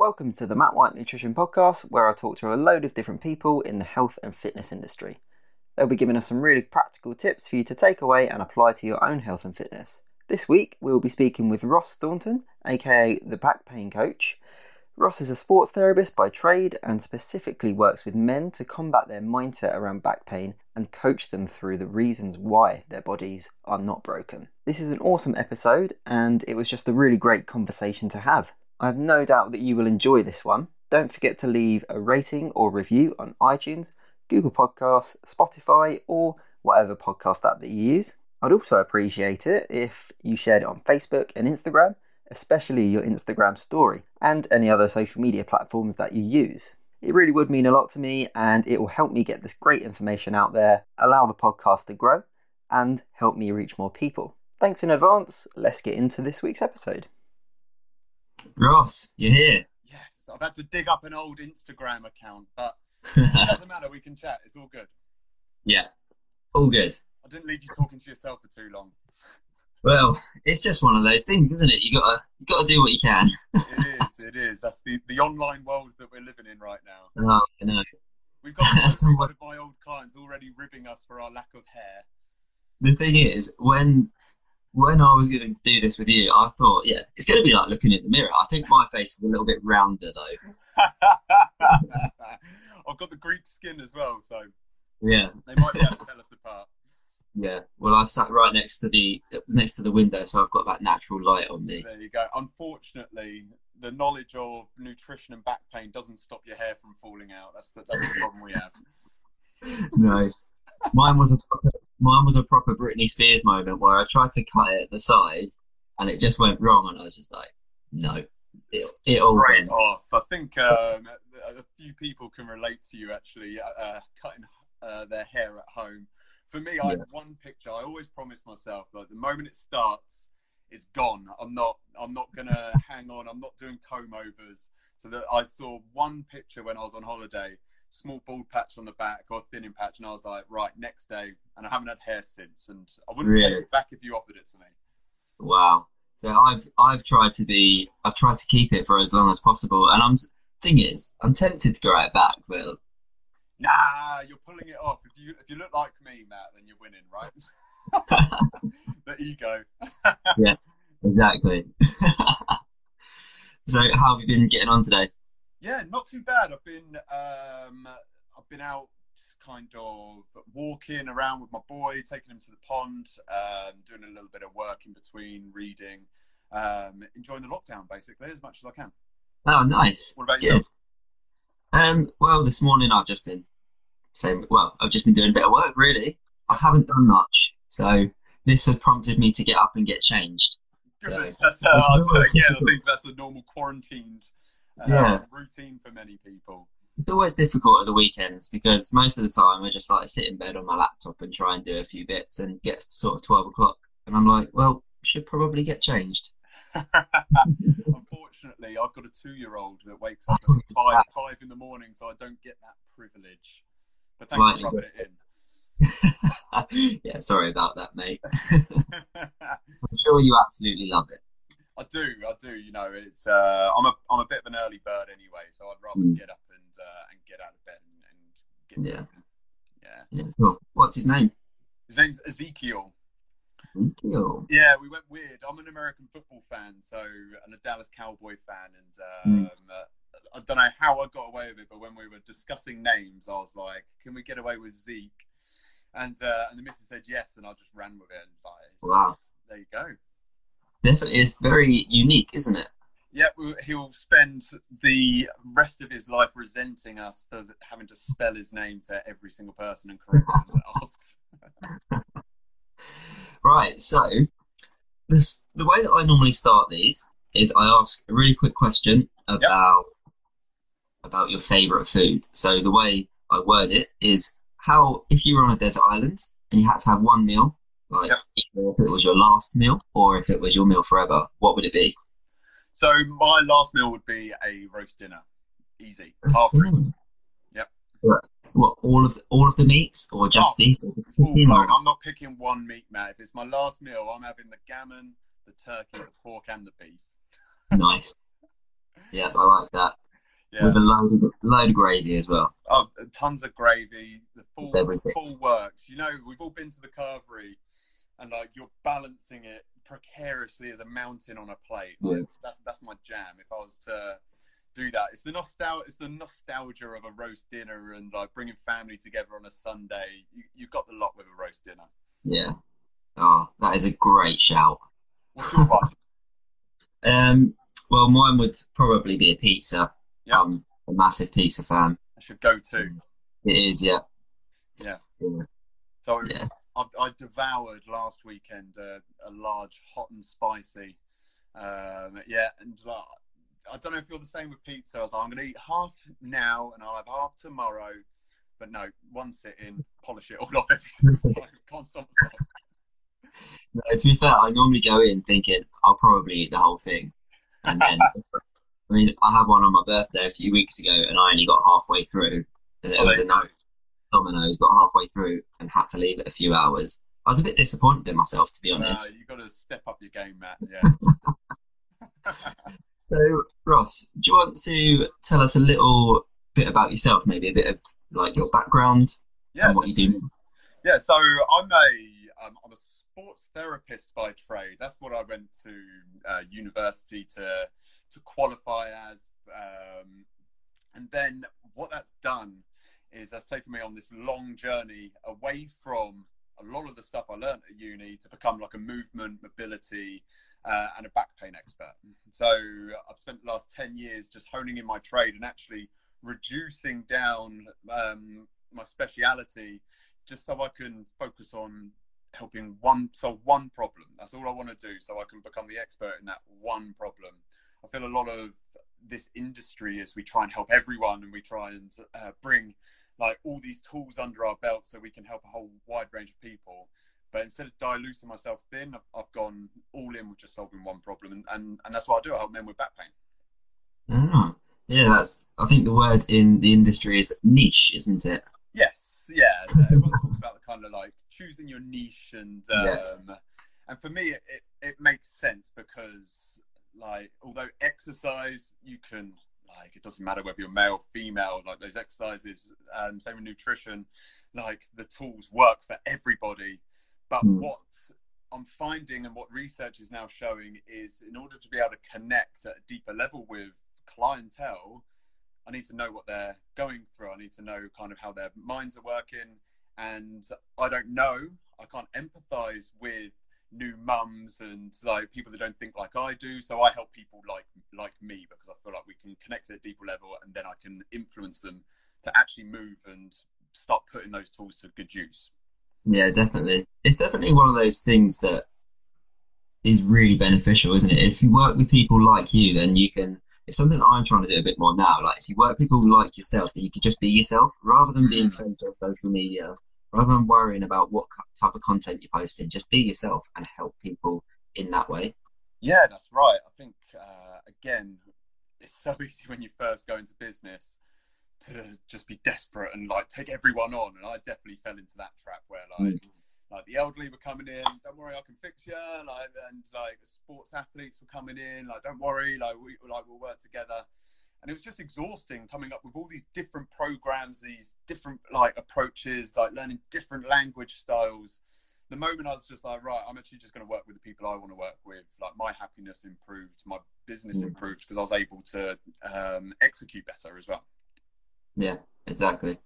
Welcome to the Matt White Nutrition Podcast, where I talk to a load of different people in the health and fitness industry. They'll be giving us some really practical tips for you to take away and apply to your own health and fitness. This week, we'll be speaking with Ross Thornton, aka the Back Pain Coach. Ross is a sports therapist by trade and specifically works with men to combat their mindset around back pain and coach them through the reasons why their bodies are not broken. This is an awesome episode, and it was just a really great conversation to have. I have no doubt that you will enjoy this one. Don't forget to leave a rating or review on iTunes, Google Podcasts, Spotify, or whatever podcast app that you use. I'd also appreciate it if you shared it on Facebook and Instagram, especially your Instagram story, and any other social media platforms that you use. It really would mean a lot to me, and it will help me get this great information out there, allow the podcast to grow, and help me reach more people. Thanks in advance. Let's get into this week's episode. Ross, you're here. Yes, I've had to dig up an old Instagram account, but it doesn't matter. We can chat. It's all good. yeah, all good. I didn't leave you talking to yourself for too long. Well, it's just one of those things, isn't it? You gotta, you gotta do what you can. It is. It is. That's the, the online world that we're living in right now. Oh, I know. We've got one of my old clients already ribbing us for our lack of hair. The thing is, when when I was gonna do this with you, I thought, yeah, it's gonna be like looking in the mirror. I think my face is a little bit rounder though. I've got the Greek skin as well, so Yeah, they might be able to tell us apart. yeah. Well, I've sat right next to the next to the window, so I've got that natural light on me. There you go. Unfortunately, the knowledge of nutrition and back pain doesn't stop your hair from falling out. That's the, that's the problem we have. No, mine was a mine was a proper Britney Spears moment where I tried to cut it at the sides, and it just went wrong, and I was just like, no, it, it all Great went. off. I think um, a few people can relate to you actually uh, uh, cutting uh, their hair at home. For me, I Yeah. one picture. I always promise myself like the moment it starts, it's gone. I'm not. I'm not gonna hang on. I'm not doing comb overs. So that I saw one picture when I was on holiday, small bald patch on the back or thinning patch, and I was like, right, next day, and I haven't had hair since. And I wouldn't take it back if you offered it to me. Wow. So I've I've tried to be I've tried to keep it for as long as possible, and I'm thing is I'm tempted to grow it back, but Nah, you're pulling it off. If you if you look like me, Matt, then you're winning, right? the ego. Yeah, exactly. so how have you been getting on today? Yeah, not too bad. I've been um, I've been out kind of walking around with my boy, taking him to the pond, um, doing a little bit of work in between, reading, um, enjoying the lockdown basically as much as I can. Oh, nice. What about you? Um, well, this morning I've just been same. Well, I've just been doing a bit of work. Really, I haven't done much, so this has prompted me to get up and get changed. So-. That's, uh, I- again, I think that's a normal quarantined Yeah. routine for many people. It's always difficult at the weekends because most of the time I just like sit in bed on my laptop and try and do a few bits and get to sort of twelve o'clock, and I'm like, well, should probably get changed. Unfortunately, I've got a two-year-old that wakes up at five five in the morning, so I don't get that privilege. But thanks Right. for rubbing it in. yeah, sorry about that, mate. I'm sure you absolutely love it. I do, I do. You know, it's uh, I'm a I'm a bit of an early bird anyway, so I'd rather Mm. get up and uh, and get out of bed and, and get Yeah. Yeah. Yeah. What's his name? His name's Ezekiel. Cool. Yeah, we went weird. I'm an American football fan, so and a Dallas Cowboy fan, and um, uh, I don't know how I got away with it, but when we were discussing names, I was like, "Can we get away with Zeke?" And uh, and the missus said yes, and I just ran with it. And like, Wow. there you go. Definitely, it's very unique, isn't it? Yeah, he'll spend the rest of his life resenting us for having to spell his name to every single person and correct him when asks. Right, so this, the way that I normally start these is I ask a really quick question about about your favorite food. So the way I word it is how if you were on a desert island and you had to have one meal, like Yep. if it was your last meal or if it was your meal forever, what would it be? So my last meal would be a roast dinner, easy, half. Yep. What all of all of the meats or just Oh, beef? Oh, full blown. I'm not picking one meat, Matt. If it's my last meal, I'm having the gammon, the turkey, the pork, and the beef. Nice. Yeah, I like that. Yeah. With a load of, load of gravy as well. Oh, tons of gravy, the full, full works. You know, we've all been to the carvery, and like you're balancing it precariously as a mountain on a plate. Like, Yeah. That's that's my jam. If I was to do that, it's the nostalgia. It's the nostalgia of a roast dinner and like bringing family together on a Sunday. You you got the lot with a roast dinner. Yeah. Oh, that is a great shout. What's your one? Um, well, mine would probably be a pizza. Yeah. I'm a massive pizza fan. I should go to. It is, yeah. Yeah. Yeah. So Yeah. I, I devoured last weekend uh, a large hot and spicy. Um, yeah, and like, I don't know if you're the same with pizza. I was like, I'm going to eat half now and I'll have half tomorrow. But no, one sitting, polish it all off everything. Can't stop myself. No, to be fair, I normally go in thinking I'll probably eat the whole thing. And then, I mean, I had one on my birthday a few weeks ago and I only got halfway through. And it Oh, was a no. Domino's got halfway through and had to leave it a few hours. I was a bit disappointed in myself, to be Uh, honest. you've got to step up your game, Matt. Yeah. So, Ross, do you want to tell us a little bit about yourself, maybe a bit of like your background Yeah, and what you do? Yeah, so I'm a um, I'm a sports therapist by trade. That's what I went to uh, university to to qualify as, um, and then what that's done is that's taken me on this long journey away from a lot of the stuff I learned at uni to become like a movement, mobility, uh, and a back pain expert. So I've spent the last ten years just honing in my trade and actually reducing down um, my speciality just so I can focus on helping one solve one problem. That's all I want to do, so I can become the expert in that one problem. I feel a lot of this industry as we try and help everyone, and we try and uh, bring like all these tools under our belt, so we can help a whole wide range of people. But instead of diluting myself thin, I've, I've gone all in with just solving one problem, and, and and that's what I do. I help men with back pain. Ah, yeah, that's. I think the word in the industry is niche, isn't it? Yes, yeah. Everyone talks about the kind of like choosing your niche, and um, Yeah. and for me, it, it it makes sense because like although exercise, you can like it doesn't matter whether you're male, or female. Like those exercises, um, same with nutrition. Like the tools work for everybody, but Hmm. what I'm finding and what research is now showing is in order to be able to connect at a deeper level with clientele, I need to know what they're going through. I need to know kind of how their minds are working. And I don't know, I can't empathize with new mums and like people that don't think like I do. So I help people like like me because I feel like we can connect at a deeper level and then I can influence them to actually move and start putting those tools to good use. Yeah, definitely. It's definitely one of those things that is really beneficial, isn't it? If you work with people like you, then you can. It's something that I'm trying to do a bit more now. Like, if you work with people like yourself, that you could just be yourself rather than being mm. fed on social media, rather than worrying about what type of content you're posting. Just be yourself and help people in that way. Yeah, that's right. I think uh, again, it's so easy when you first go into business to just be desperate and like take everyone on, and I definitely fell into that trap where like like the elderly were coming in, don't worry, I can fix you, like and like the sports athletes were coming in, like don't worry, like we like we'll work together. And it was just exhausting coming up with all these different programs, these different like approaches, like learning different language styles the moment I was just like, right, I'm actually just going to work with the people I want to work with. Like my happiness improved, my business Mm. improved because I was able to um, execute better as well. Yeah, exactly.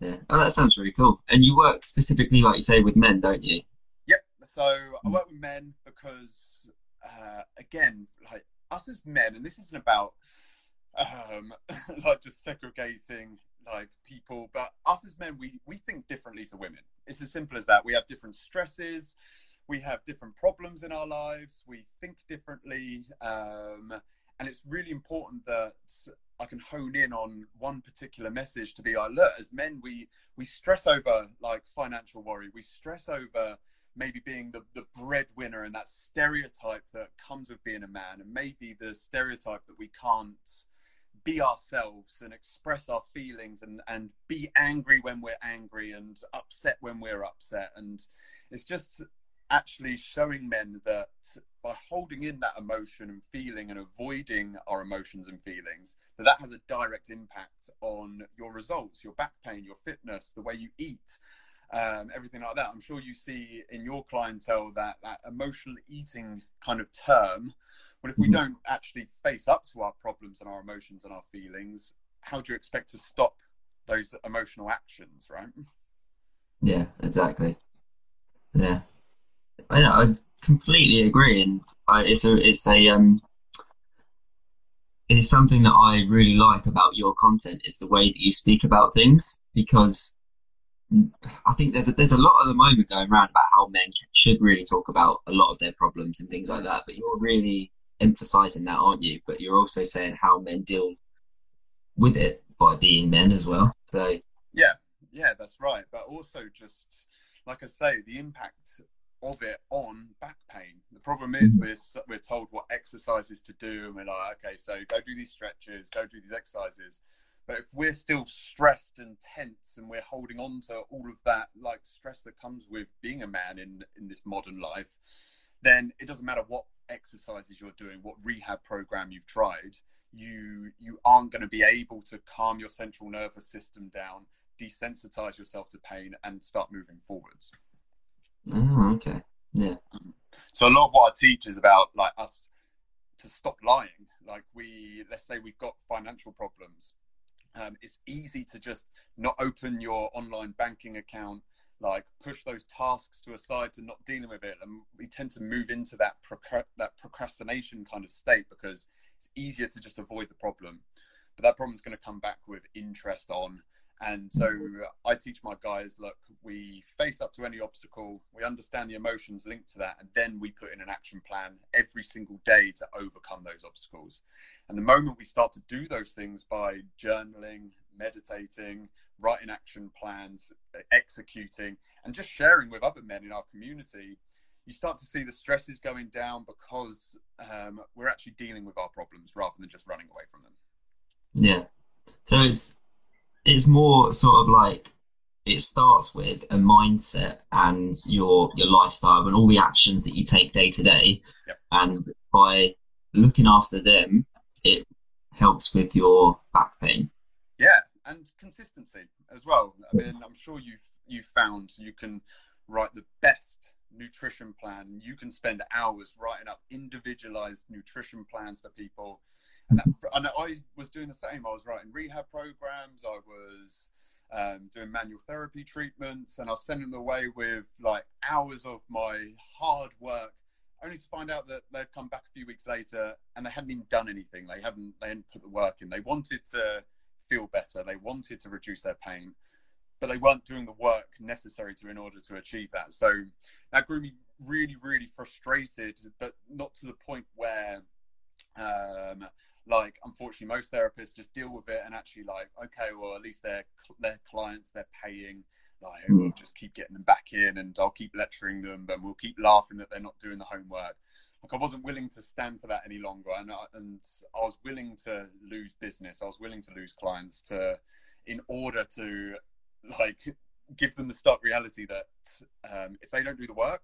Yeah. Oh, that sounds really cool. And you work specifically, like you say, with men, don't you? Yep. So I work with men because, uh, again, like us as men, and this isn't about um, like just segregating like people, but us as men, we we think differently to women. It's as simple as that. We have different stresses, we have different problems in our lives, we think differently, um, and it's really important that I can hone in on one particular message to be look, as men, we we stress over like financial worry, we stress over maybe being the, the breadwinner and that stereotype that comes with being a man, and maybe the stereotype that we can't be ourselves and express our feelings and, and be angry when we're angry and upset when we're upset. And it's just actually showing men that by holding in that emotion and feeling and avoiding our emotions and feelings that that has a direct impact on your results your back pain your fitness the way you eat um, everything like that. I'm sure you see in your clientele that that emotional eating kind of term. But if we mm-hmm. don't actually face up to our problems and our emotions and our feelings how do you expect to stop those emotional actions right? Yeah exactly. Yeah. I, I completely agree, and I, it's a it's a um it's something that I really like about your content is the way that you speak about things because I think there's a, there's a lot at the moment going around about how men should really talk about a lot of their problems and things like that, but you're really emphasizing that, aren't you? But you're also saying how men deal with it by being men as well. So yeah, yeah, that's right. But also just like I say, the impact of it on back pain. The problem is mm-hmm. we're we're told what exercises to do, and we're like, okay, so go do these stretches, go do these exercises. But if we're still stressed and tense, and we're holding on to all of that like stress that comes with being a man in in this modern life, then it doesn't matter what exercises you're doing, what rehab program you've tried, you you aren't going to be able to calm your central nervous system down, desensitize yourself to pain, and start moving forwards. Oh, okay. Yeah. So a lot of what I teach is about like us to stop lying. Like we, let's say we've got financial problems. Um, it's easy to just not open your online banking account, like push those tasks to a side to not dealing with it, and we tend to move into that that procrastination kind of state because it's easier to just avoid the problem. But that problem is going to come back with interest on and so I teach my guys look, we face up to any obstacle, we understand the emotions linked to that, and then we put in an action plan every single day to overcome those obstacles. And the moment we start to do those things by journaling, meditating, writing action plans, executing, and just sharing with other men in our community, you start to see the stresses going down because um, we're actually dealing with our problems rather than just running away from them. Yeah. So it's it's more sort of like it starts with a mindset and your your lifestyle and all the actions that you take day to day. And by looking after them it helps with your back pain. Yeah and consistency as well. I mean i'm sure you've you've found you can write the best nutrition plan. You can spend hours writing up individualized nutrition plans for people and, that, and I was doing the same. I was writing rehab programs. I was um, doing manual therapy treatments, and I was sending them away with like hours of my hard work, only to find out that they'd come back a few weeks later and they hadn't even done anything. They hadn't they hadn't put the work in. They wanted to feel better. They wanted to reduce their pain, but they weren't doing the work necessary to in order to achieve that. So that grew me really, really frustrated, but not to the point where um, like unfortunately most therapists just deal with it and actually like okay well at least their their clients they're paying like mm. we'll just keep getting them back in and I'll keep lecturing them and we'll keep laughing that they're not doing the homework. Like I wasn't willing to stand for that any longer and I, and I was willing to lose business. I was willing to lose clients to in order to like give them the stark reality that um, if they don't do the work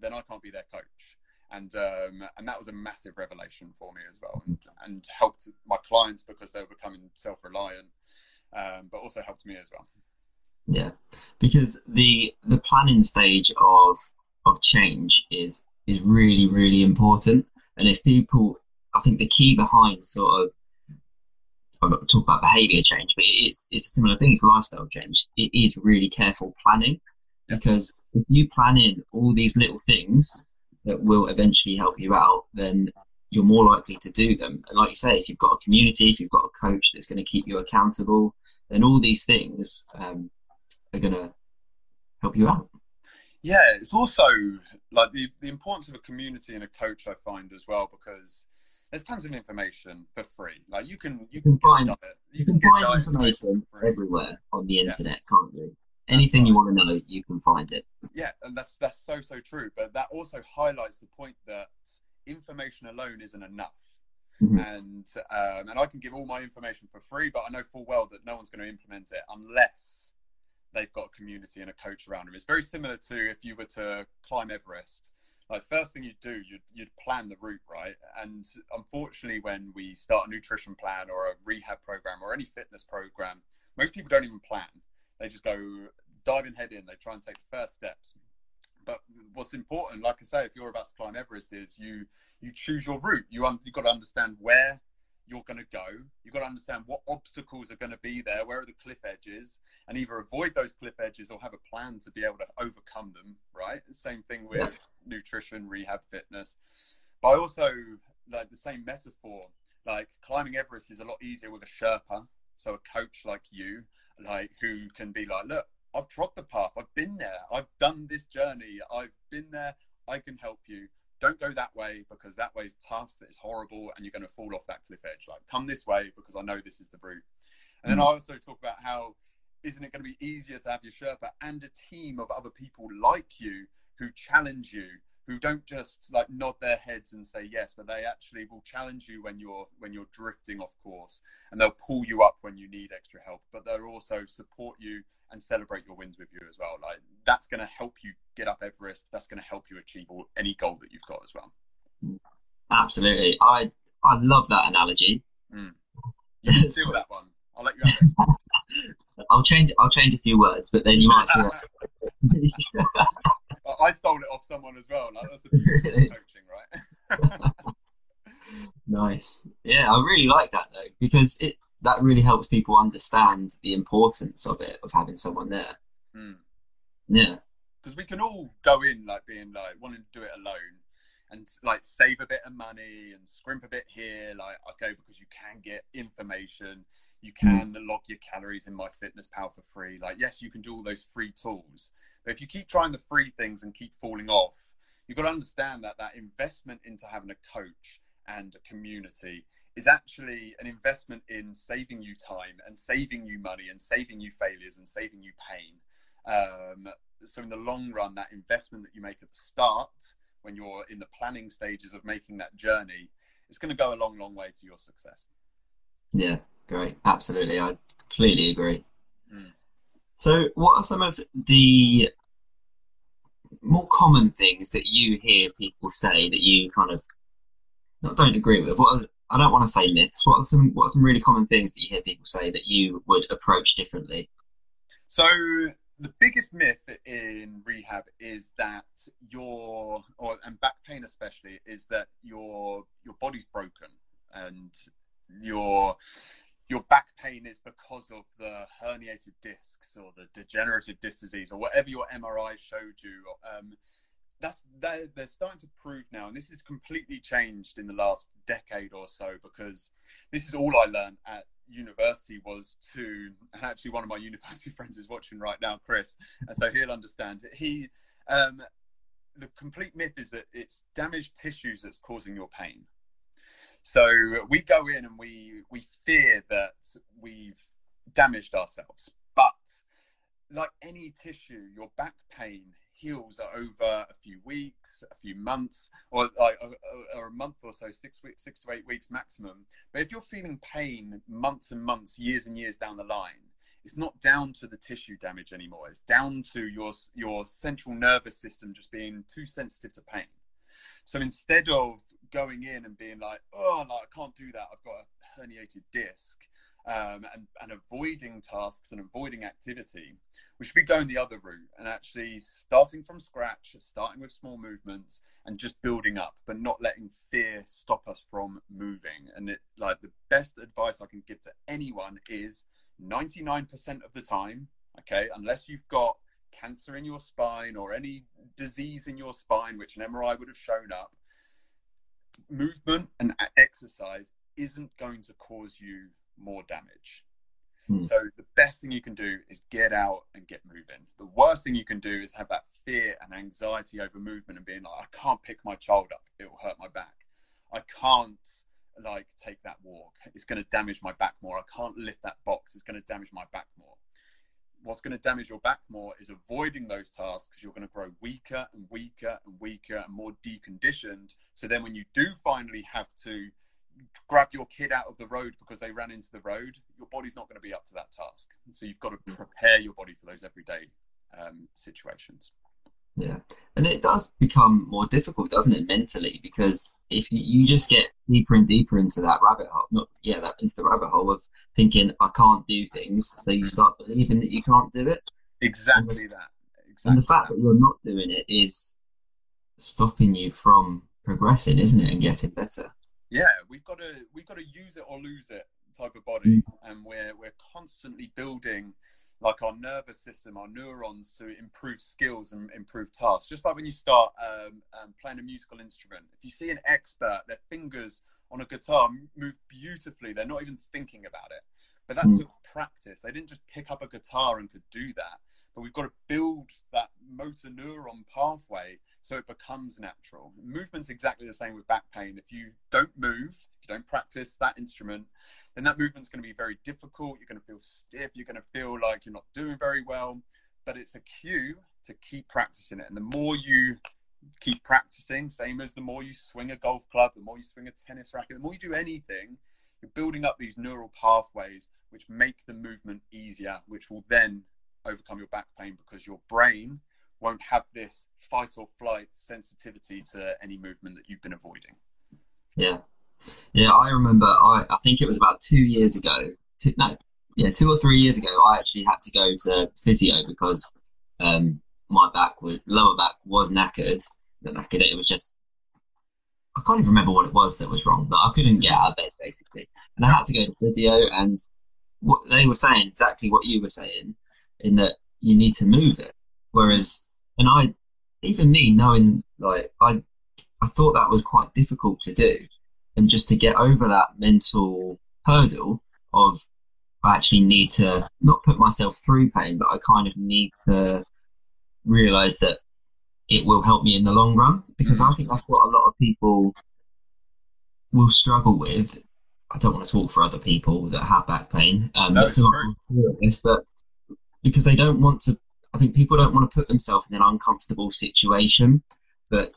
then I can't be their coach and um, and that was a massive revelation for me as well, and, and helped my clients because they were becoming self reliant, um, but also helped me as well. Yeah, because the the planning stage of of change is is really really important, and if people, I think the key behind sort of I'm not talk about behaviour change, but it's it's a similar thing. It's lifestyle change. It is really careful planning because if you plan in all these little things that will eventually help you out, then you're more likely to do them. And like you say, if you've got a community, if you've got a coach that's going to keep you accountable, then all these things um, are going to help you out. Yeah, it's also like the, the importance of a community and a coach. I find as well because there's tons of information for free. Like you can you, you can, find you, can, can find information everywhere on the internet, yeah. can't you? Anything you want to know, you can find it. Yeah, and that's that's so so true. But that also highlights the point that information alone isn't enough. Mm-hmm. And um, and I can give all my information for free, but I know full well that no one's going to implement it unless they've got a community and a coach around them. It's very similar to if you were to climb Everest. Like first thing you'd do, you'd, you'd plan the route, right? And unfortunately, when we start a nutrition plan or a rehab program or any fitness program, most people don't even plan. They just go diving head in. They try and take the first steps. But what's important, like I say, if you're about to climb Everest, is you you choose your route. You un- you've got to understand where you're going to go. You've got to understand what obstacles are going to be there, where are the cliff edges, and either avoid those cliff edges or have a plan to be able to overcome them, right? Same thing with yeah. nutrition, rehab, fitness. But I also like the same metaphor. Like climbing Everest is a lot easier with a Sherpa, so a coach like you, like who can be like, look, I've trod the path, I've been there, I've done this journey, I've been there, I can help you. Don't go that way because that way is tough, it's horrible, and you're going to fall off that cliff edge. Like, come this way because I know this is the route. And then hmm. I also talk about how isn't it going to be easier to have your Sherpa and a team of other people like you who challenge you, who don't just like nod their heads and say yes, but they actually will challenge you when you're when you're drifting off course, and they'll pull you up when you need extra help. But they'll also support you and celebrate your wins with you as well. Like that's going to help you get up Everest. That's going to help you achieve all, any goal that you've got as well. Absolutely, I I love that analogy. Mm. You can steal that one. I'll let you have it. I'll change. I'll change a few words, but then you might. I stole it off someone as well. Like that's a really? coaching, right? nice. Yeah, I really like that though because it that really helps people understand the importance of it of having someone there. Mm. Yeah. Because we can all go in like being like wanting to do it alone, and like save a bit of money and scrimp a bit here like okay because you can get information. You hmm. can log your calories in MyFitnessPal for free. Like yes you can do all those free tools but if you keep trying the free things and keep falling off you've got to understand that that investment into having a coach and a community is actually an investment in saving you time and saving you money and saving you failures and saving you pain. Um, so in the long run that investment that you make at the start when you're in the planning stages of making that journey, it's going to go a long, long way to your success. Yeah, great. Absolutely. I completely agree. Mm. So, what are some of the more common things that you hear people say that you kind of not don't agree with? What are, I don't want to say myths. What are some what are some really common things that you hear people say that you would approach differently? So the biggest myth in rehab is that your or and back pain especially is that your your body's broken and your your back pain is because of the herniated discs or the degenerative disc disease or whatever your MRI showed you. Um, that's they're, they're starting to prove now, and this has completely changed in the last decade or so because this is all I learned at university was to, and actually one of my university friends is watching right now, Chris, and so he'll understand. He, um, the complete myth is that it's damaged tissues that's causing your pain. So we go in and we we fear that we've damaged ourselves, but like any tissue, your back pain heals are over a few weeks, a few months, or like a, or a month or so, six weeks, six to eight weeks maximum. But if you're feeling pain months and months, years and years down the line, it's not down to the tissue damage anymore. It's down to your your central nervous system just being too sensitive to pain. So instead of going in and being like, oh, no, I can't do that. I've got a herniated disc um, and, and avoiding tasks and avoiding activity, we should be going the other route and actually starting from scratch, starting with small movements and just building up, but not letting fear stop us from moving. And it, like the best advice I can give to anyone is 99% of the time, okay, unless you've got cancer in your spine or any disease in your spine, which an MRI would have shown up, movement and exercise isn't going to cause you more damage. Hmm. So the best thing you can do is get out and get moving. The worst thing you can do is have that fear and anxiety over movement and being like, I can't pick my child up; it will hurt my back. I can't like take that walk; it's going to damage my back more. I can't lift that box; it's going to damage my back more. What's going to damage your back more is avoiding those tasks because you're going to grow weaker and weaker and weaker and more deconditioned. So then, when you do finally have to grab your kid out of the road because they ran into the road, your body's not going to be up to that task. So you've got to prepare your body for those everyday um, situations. Yeah, and it does become more difficult, doesn't it, mentally? Because if you, you just get deeper and deeper into that rabbit hole, not yeah, that into the rabbit hole of thinking I can't do things, so you start believing that you can't do it. Exactly and, that. Exactly. And the fact that. that you're not doing it is stopping you from progressing, isn't it, and getting better? Yeah, we've got to we've got to use it or lose it type of body, mm. and we're we're constantly building like our nervous system, our neurons to improve skills and improve tasks. Just like when you start um, um, playing a musical instrument, if you see an expert, their fingers on a guitar move beautifully, they're not even thinking about it. But that mm. took practice. They didn't just pick up a guitar and could do that. But we've got to build that motor neuron pathway so it becomes natural. Movement's exactly the same with back pain. If you don't move, if you don't practice that instrument, then that movement's going to be very difficult. You're going to feel stiff. You're going to feel like you're not doing very well. But it's a cue to keep practicing it. And the more you keep practicing, same as the more you swing a golf club, the more you swing a tennis racket, the more you do anything, you're building up these neural pathways which make the movement easier, which will then overcome your back pain because your brain won't have this fight or flight sensitivity to any movement that you've been avoiding. Yeah. Yeah, I remember I, I think it was about two years ago. Two, no, yeah, two or three years ago, I actually had to go to physio because um, my back was lower back was knackered. The knackered it was just I can't even remember what it was that was wrong, but I couldn't get out of bed basically, and I had to go to physio. And what they were saying exactly what you were saying, in that you need to move it. Whereas, and I, even me knowing like I, I thought that was quite difficult to do, and just to get over that mental hurdle of I actually need to not put myself through pain, but I kind of need to realize that it will help me in the long run because I think that's what a lot of people will struggle with. I don't want to talk for other people that have back pain. Um, no, this, but because they don't want to, I think people don't want to put themselves in an uncomfortable situation. But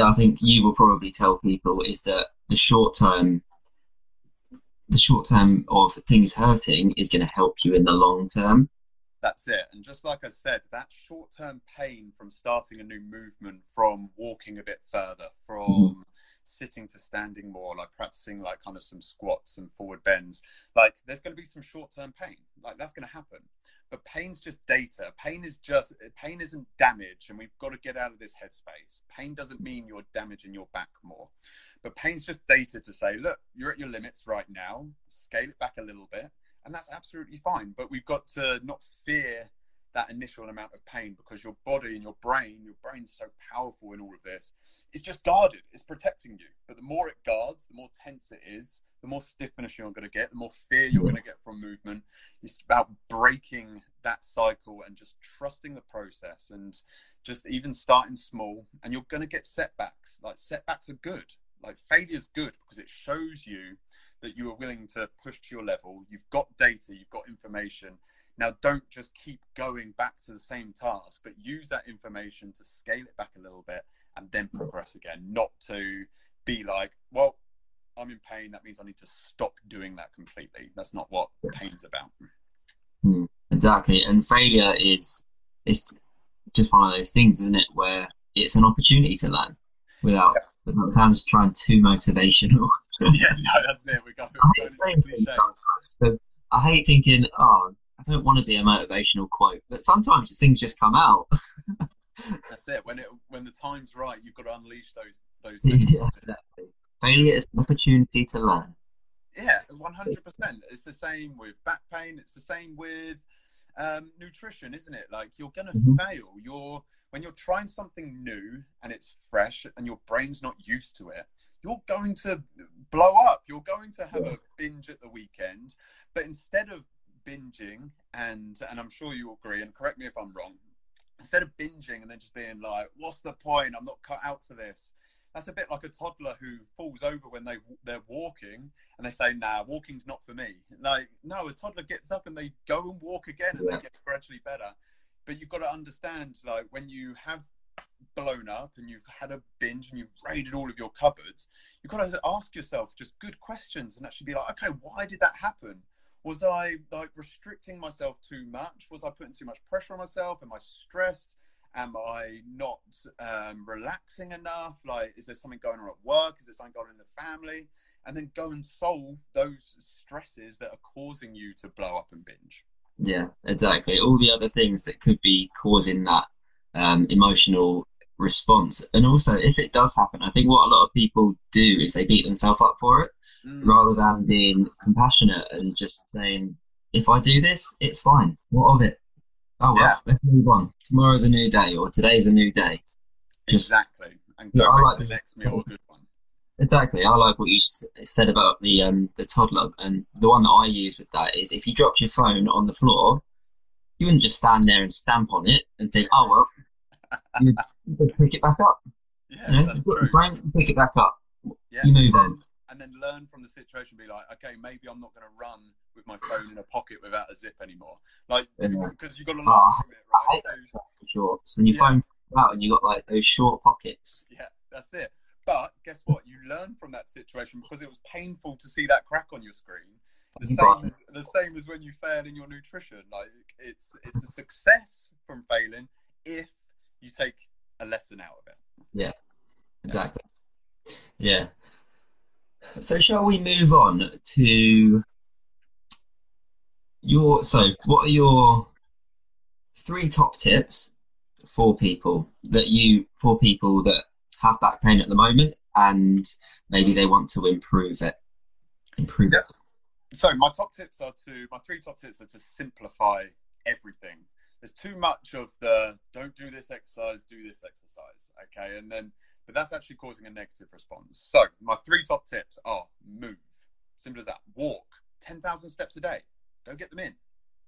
I think you will probably tell people is that the short term, the short term of things hurting is going to help you in the long term that's it. And just like I said, that short term pain from starting a new movement, from walking a bit further, from mm-hmm. sitting to standing more, like practicing like kind of some squats and forward bends, like there's going to be some short term pain. Like that's going to happen. But pain's just data. Pain is just, pain isn't damage. And we've got to get out of this headspace. Pain doesn't mean you're damaging your back more. But pain's just data to say, look, you're at your limits right now. Scale it back a little bit and that's absolutely fine. But we've got to not fear that initial amount of pain because your body and your brain, your brain's so powerful in all of this, it's just guarded, it's protecting you. But the more it guards, the more tense it is, the more stiffness you're going to get, the more fear you're going to get from movement. It's about breaking that cycle and just trusting the process and just even starting small. And you're going to get setbacks. Like setbacks are good. Like failure is good because it shows you that you are willing to push to your level. You've got data, you've got information. Now, don't just keep going back to the same task, but use that information to scale it back a little bit and then progress again, not to be like, well, I'm in pain. That means I need to stop doing that completely. That's not what pain's about. Mm, exactly. And failure is, is just one of those things, isn't it? Where it's an opportunity to learn without, yeah. without sounds trying too motivational. yeah, no, that's it. We got. I hate because I hate thinking, oh, I don't want to be a motivational quote, but sometimes things just come out. that's it. When it when the time's right, you've got to unleash those those. Things. Yeah, exactly. Failure is an opportunity to learn. Yeah, one hundred percent. It's the same with back pain. It's the same with um, nutrition, isn't it? Like you're gonna mm-hmm. fail. You're when you're trying something new and it's fresh and your brain's not used to it, you're going to blow up. You're going to have a binge at the weekend. But instead of binging and and I'm sure you agree and correct me if I'm wrong, instead of binging and then just being like, what's the point? I'm not cut out for this. That's a bit like a toddler who falls over when they they're walking and they say, "Nah, walking's not for me." Like, no, a toddler gets up and they go and walk again and yeah. they get gradually better but you've got to understand like when you have blown up and you've had a binge and you've raided all of your cupboards, you've got to ask yourself just good questions and actually be like, okay, why did that happen? Was I like restricting myself too much? Was I putting too much pressure on myself? Am I stressed? Am I not um, relaxing enough? Like, is there something going on at work? Is there something going on in the family? And then go and solve those stresses that are causing you to blow up and binge. Yeah, exactly. All the other things that could be causing that um, emotional response. And also, if it does happen, I think what a lot of people do is they beat themselves up for it mm. rather than being compassionate and just saying, if I do this, it's fine. What of it? Oh, well, yeah. let's move on. Tomorrow's a new day or today's a new day. Just, exactly. And go yeah, like the next meal good one. Exactly. I like what you said about the um, the toddler, and the one that I use with that is if you dropped your phone on the floor, you wouldn't just stand there and stamp on it and think, "Oh well," you would pick it back up. Yeah, you know. Phone, pick it back up. Yeah, you move on. And then learn from the situation. Be like, okay, maybe I'm not going to run with my phone in a pocket without a zip anymore. Like, because you've got to learn oh, from it, right? I hate shorts. When you yeah. phone out and you got like those short pockets. Yeah, that's it. But guess what? You learn from that situation because it was painful to see that crack on your screen. The same, as, the same as when you fail in your nutrition. Like it's it's a success from failing if you take a lesson out of it. Yeah, exactly. Yeah. So shall we move on to your? So what are your three top tips for people that you for people that have back pain at the moment and maybe they want to improve it. Improve it. So my top tips are to my three top tips are to simplify everything. There's too much of the don't do this exercise, do this exercise. Okay. And then but that's actually causing a negative response. So my three top tips are move. Simple as that. Walk 10,000 steps a day. Go get them in.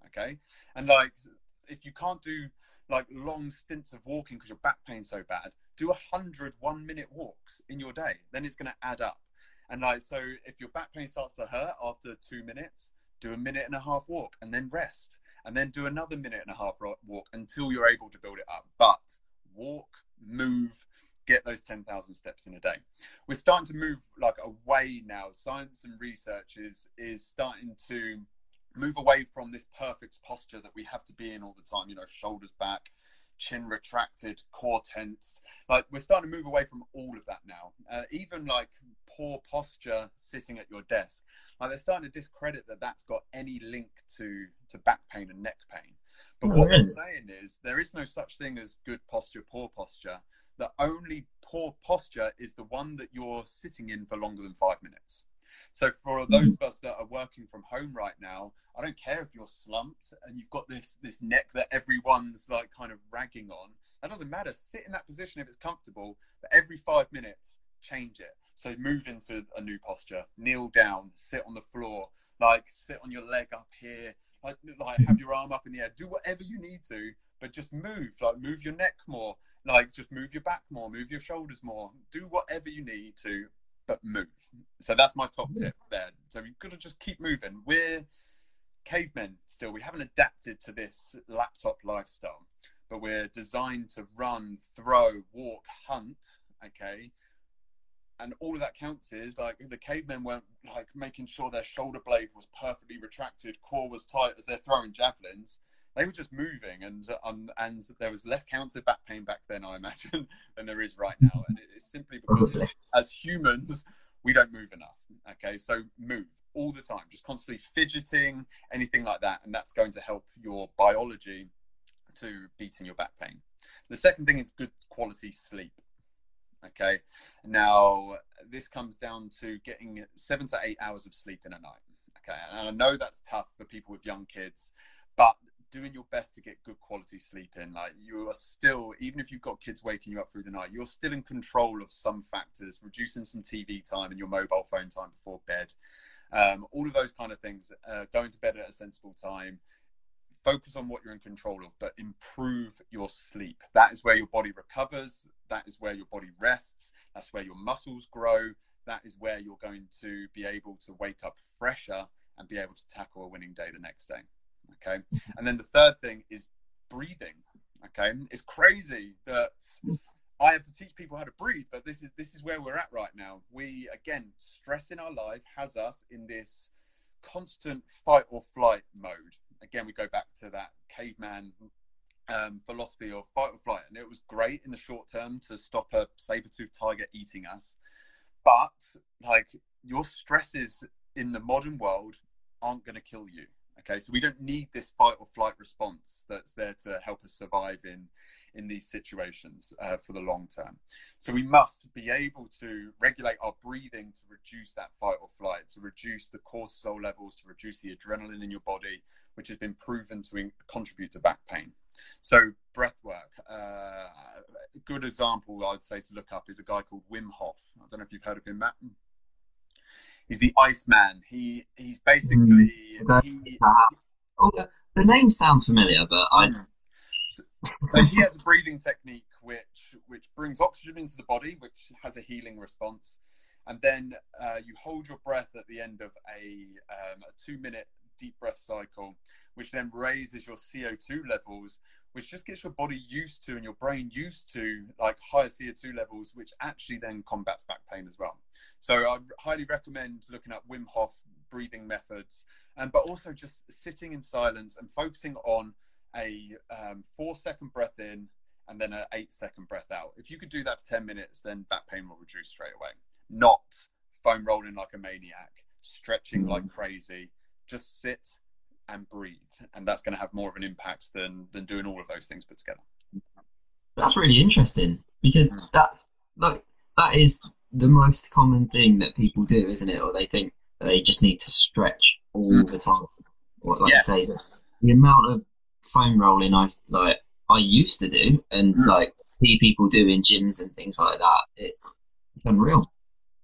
Okay. And like, if you can't do like long stints of walking because your back pain's so bad, do a hundred one minute walks in your day. Then it's going to add up. And like, so if your back pain starts to hurt after two minutes, do a minute and a half walk and then rest. And then do another minute and a half walk until you're able to build it up. But walk, move, get those 10,000 steps in a day. We're starting to move like away now. Science and research is, is starting to move away from this perfect posture that we have to be in all the time, you know, shoulders back, chin retracted, core tense. Like we're starting to move away from all of that now. Uh, even like poor posture sitting at your desk, like they're starting to discredit that that's got any link to to back pain and neck pain. But oh, what really? they're saying is there is no such thing as good posture, poor posture. The only poor posture is the one that you're sitting in for longer than five minutes. So for mm-hmm. those of us that are working from home right now, I don't care if you're slumped and you've got this this neck that everyone's like kind of ragging on. That doesn't matter. Sit in that position if it's comfortable, but every five minutes change it. So move into a new posture, kneel down, sit on the floor, like sit on your leg up here, like like have mm-hmm. your arm up in the air. Do whatever you need to, but just move. Like move your neck more, like just move your back more, move your shoulders more. Do whatever you need to, but move. So that's my top tip there. So you've got to just keep moving. We're cavemen still. We haven't adapted to this laptop lifestyle, but we're designed to run, throw, walk, hunt. Okay. And all of that counts is like the cavemen weren't like making sure their shoulder blade was perfectly retracted, core was tight as they're throwing javelins they were just moving, and um, and there was less counts of back pain back then, I imagine, than there is right now. And it's simply because as humans, we don't move enough. Okay, so move all the time, just constantly fidgeting, anything like that, and that's going to help your biology to beating your back pain. The second thing is good quality sleep. Okay, now this comes down to getting seven to eight hours of sleep in a night. Okay, and I know that's tough for people with young kids, but doing your best to get good quality sleep in. Like you are still, even if you've got kids waking you up through the night, you're still in control of some factors, reducing some TV time and your mobile phone time before bed. Um, all of those kind of things, uh, going to bed at a sensible time. Focus on what you're in control of, but improve your sleep. That is where your body recovers. That is where your body rests. That's where your muscles grow. That is where you're going to be able to wake up fresher and be able to tackle a winning day the next day. Okay. And then the third thing is breathing. Okay. It's crazy that I have to teach people how to breathe, but this is this is where we're at right now. We again, stress in our life has us in this constant fight or flight mode. Again, we go back to that caveman um, philosophy of fight or flight, and it was great in the short term to stop a saber-toothed tiger eating us. But like your stresses in the modern world aren't going to kill you. Okay, so we don't need this fight or flight response that's there to help us survive in in these situations uh, for the long term. So we must be able to regulate our breathing to reduce that fight or flight, to reduce the cortisol levels, to reduce the adrenaline in your body, which has been proven to in- contribute to back pain. So breath work. Uh, a good example I'd say to look up is a guy called Wim Hof. I don't know if you've heard of him, Matt he's the Iceman. He he's basically mm, he, oh, the, the, name sounds familiar, but I. Hmm. So he has a breathing technique which which brings oxygen into the body, which has a healing response, and then uh, you hold your breath at the end of a, um, a two minute deep breath cycle, which then raises your CO two levels, which just gets your body used to and your brain used to like higher CO2 levels, which actually then combats back pain as well. So I highly recommend looking at Wim Hof breathing methods, and um, but also just sitting in silence and focusing on a um, four second breath in and then an eight second breath out. If you could do that for 10 minutes, then back pain will reduce straight away. Not foam rolling like a maniac, stretching mm-hmm. like crazy. Just sit and breathe, and that's going to have more of an impact than than doing all of those things put together. That's really interesting because mm. that's like that is the most common thing that people do, isn't it? Or they think they just need to stretch all mm. the time. Or like yes. you say, the, the amount of foam rolling I like I used to do, and mm. like see people do in gyms and things like that. It's, it's unreal.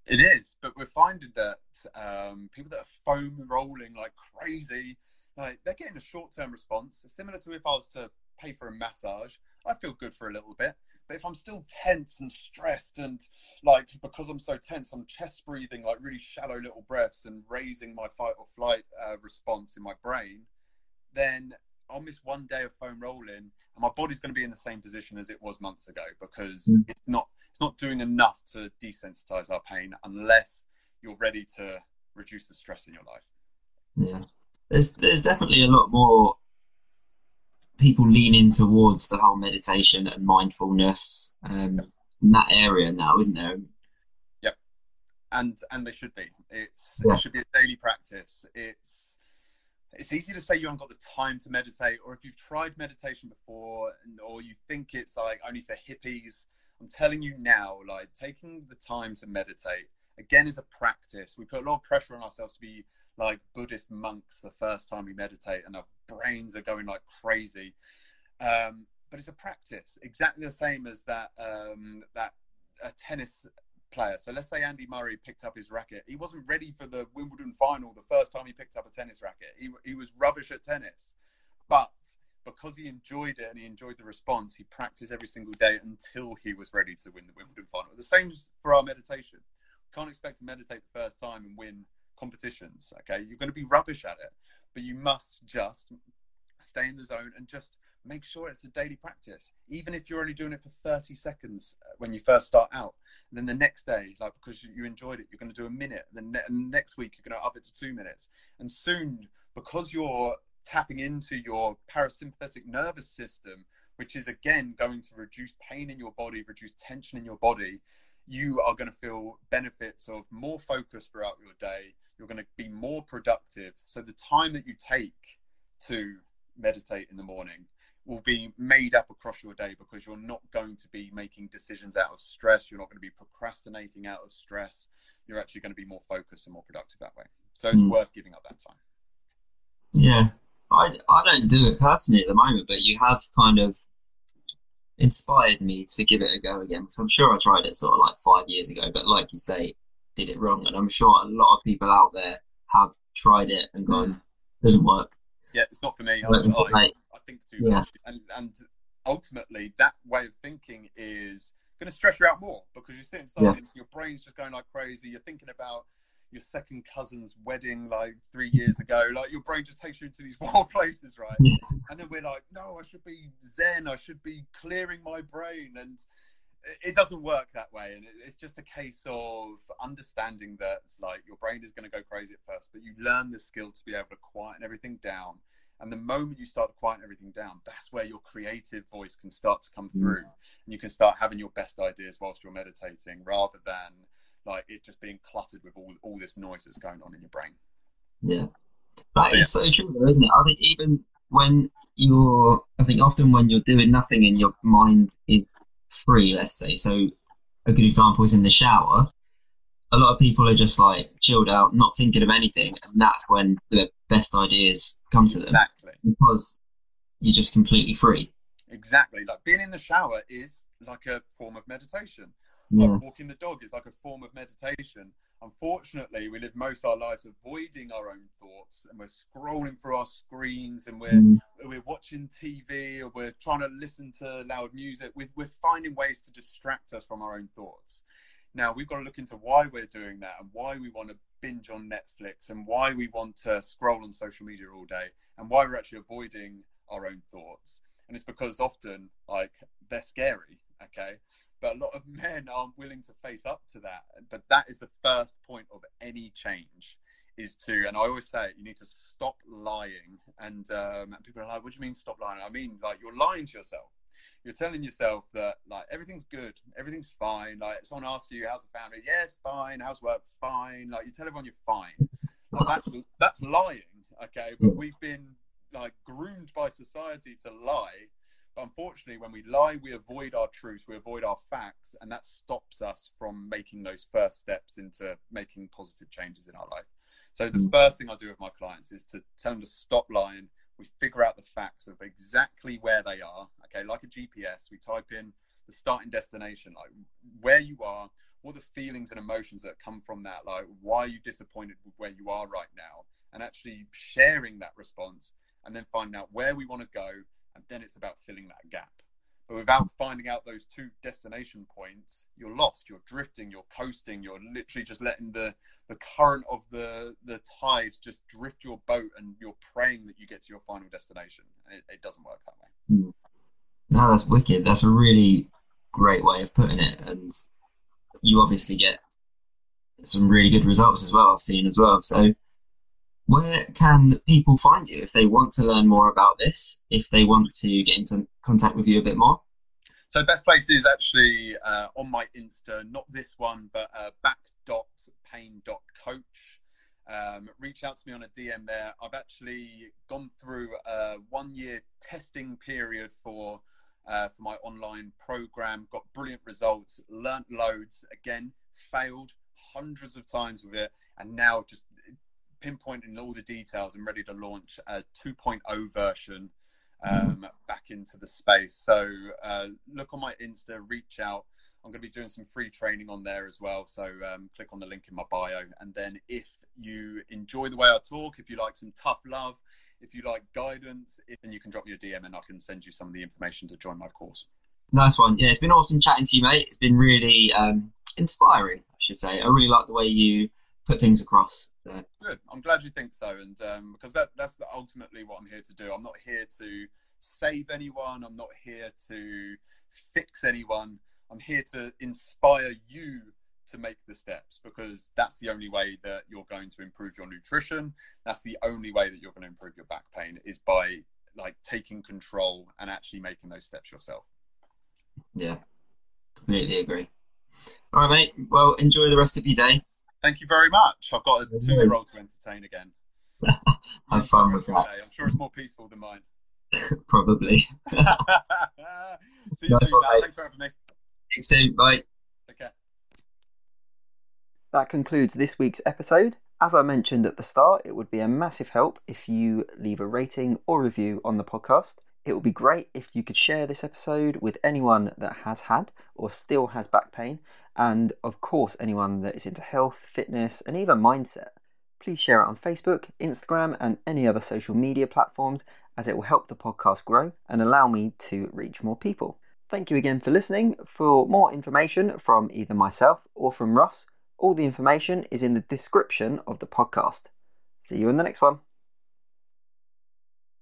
It is, but we're finding that um, people that are foam rolling like crazy like they're getting a short term response, similar to if I was to pay for a massage. I feel good for a little bit, but if I'm still tense and stressed and like because I'm so tense, I'm chest breathing like really shallow little breaths and raising my fight or flight uh, response in my brain, then I'll miss one day of foam rolling, and my body's going to be in the same position as it was months ago because mm. it's not it's not doing enough to desensitize our pain unless you're ready to reduce the stress in your life. Yeah there's there's definitely a lot more people leaning towards the whole meditation and mindfulness um, in that area now, isn't there? Yep, and and they should be. It's yeah. it should be a daily practice. It's it's easy to say you haven't got the time to meditate, or if you've tried meditation before, or you think it's like only for hippies. I'm telling you now, like taking the time to meditate again is a practice. We put a lot of pressure on ourselves to be like Buddhist monks the first time we meditate, and our brains are going like crazy. Um, but it's a practice, exactly the same as that um, that a tennis player. So let's say Andy Murray picked up his racket. He wasn't ready for the Wimbledon final the first time he picked up a tennis racket. He, he was rubbish at tennis. But because he enjoyed it and he enjoyed the response, he practiced every single day until he was ready to win the Wimbledon final. The same for our meditation can't expect to meditate the first time and win competitions. Okay, you're going to be rubbish at it, but you must just stay in the zone and just make sure it's a daily practice. Even if you're only doing it for 30 seconds uh, when you first start out, and then the next day, like because you enjoyed it, you're going to do a minute. Then ne- next week, you're going to up it to two minutes, and soon, because you're tapping into your parasympathetic nervous system, which is again going to reduce pain in your body, reduce tension in your body, you are going to feel benefits of more focus throughout your day. You're going to be more productive. So the time that you take to meditate in the morning will be made up across your day because you're not going to be making decisions out of stress. You're not going to be procrastinating out of stress. You're actually going to be more focused and more productive that way. So it's mm. worth giving up that time. Yeah. I, I don't do it personally at the moment, but you have kind of inspired me to give it a go again because I'm sure I tried it sort of like five years ago, but like you say, did it wrong. And I'm sure a lot of people out there have tried it and gone, mm. doesn't work. Yeah, it's not for me. I, I, I think too yeah. much. And, and ultimately, that way of thinking is going to stress you out more because you're sitting silent, yeah. your brain's just going like crazy. You're thinking about your second cousin's wedding like three years ago. Like your brain just takes you into these wild places, right? Yeah. And then we're like, no, I should be zen. I should be clearing my brain. And it doesn't work that way. And it's just a case of understanding that it's like your brain is going to go crazy at first but you learn the skill to be able to quieten everything down. And the moment you start to quieten everything down that's where your creative voice can start to come mm. through. And you can start having your best ideas whilst you're meditating rather than like it just being cluttered with all, all this noise that's going on in your brain. Yeah. That is so true though isn't it? I think even when you're i think often when you're doing nothing and your mind is free, let's say. So a good example is in the shower. A lot of people are just like chilled out, not thinking of anything, and that's when the best ideas come to them. Exactly. Because you're just completely free. Exactly. Like being in the shower is like a form of meditation. Yeah. Like walking the dog is like a form of meditation unfortunately, we live most of our lives avoiding our own thoughts, and we're scrolling through our screens, and we're mm. we're watching TV, or we're trying to listen to loud music. We're, we're finding ways to distract us from our own thoughts. Now we've got to look into why we're doing that, and why we want to binge on Netflix, and why we want to scroll on social media all day, and why we're actually avoiding our own thoughts. And it's because often, like, they're scary. Okay, but a lot of men aren't willing to face up to that. But that is the first point of any change is to, and I always say, you need to stop lying. And, um, and people are like, what do you mean stop lying? I mean, like, you're lying to yourself. You're telling yourself that, like, everything's good, everything's fine. Like, someone asks you, how's the family? Yeah, fine. How's work? Fine. Like, you tell everyone you're fine. Like, that's, that's lying, okay? But we've been, like, groomed by society to lie but unfortunately, when we lie, we avoid our truth, we avoid our facts, and that stops us from making those first steps into making positive changes in our life. So, the mm. first thing I do with my clients is to tell them to stop lying. We figure out the facts of exactly where they are. Okay, like a GPS, we type in the starting destination, like where you are, what the feelings and emotions that come from that, like why are you disappointed with where you are right now, and actually sharing that response, and then finding out where we want to go and then it's about filling that gap. But without finding out those two destination points, you're lost. You're drifting. You're coasting. You're literally just letting the the current of the the tide just drift your boat, and you're praying that you get to your final destination. It, it doesn't work that way. Hmm. No, that's wicked. That's a really great way of putting it, and you obviously get some really good results as well. I've seen as well. So where can people find you if they want to learn more about this, if they want to get into contact with you a bit more? So, best place is actually uh, on my Insta, not this one, but uh, back.pain.coach. Um, reach out to me on a DM there. I've actually gone through a one year testing period for. Uh, for my online program, got brilliant results, learnt loads. Again, failed hundreds of times with it, and now just pinpointing all the details and ready to launch a 2.0 version um, back into the space. So uh, look on my Insta, reach out. I'm going to be doing some free training on there as well. So um, click on the link in my bio. And then if you enjoy the way I talk, if you like some tough love, if you like guidance, then you can drop me a DM and I can send you some of the information to join my course. Nice one. Yeah, it's been awesome chatting to you, mate. It's been really um, inspiring, I should say. I really like the way you put things across. So. Good. I'm glad you think so, and um, because that that's ultimately what I'm here to do. I'm not here to save anyone. I'm not here to fix anyone. I'm here to inspire you to make the steps because that's the only way that you're going to improve your nutrition. That's the only way that you're going to improve your back pain is by like taking control and actually making those steps yourself. Yeah, completely agree. All right, mate. Well, enjoy the rest of your day. Thank you very much. I've got a two year old to entertain again. Have fun with that. I'm sure it's more peaceful than mine. Probably. See you nice soon, one, Thanks for having me. Thanks soon. Bye. Take care. That concludes this week's episode. As I mentioned at the start, it would be a massive help if you leave a rating or review on the podcast. It would be great if you could share this episode with anyone that has had or still has back pain and of course anyone that is into health, fitness, and even mindset. Please share it on Facebook, Instagram, and any other social media platforms as it will help the podcast grow and allow me to reach more people. Thank you again for listening. For more information from either myself or from Ross, all the information is in the description of the podcast. See you in the next one.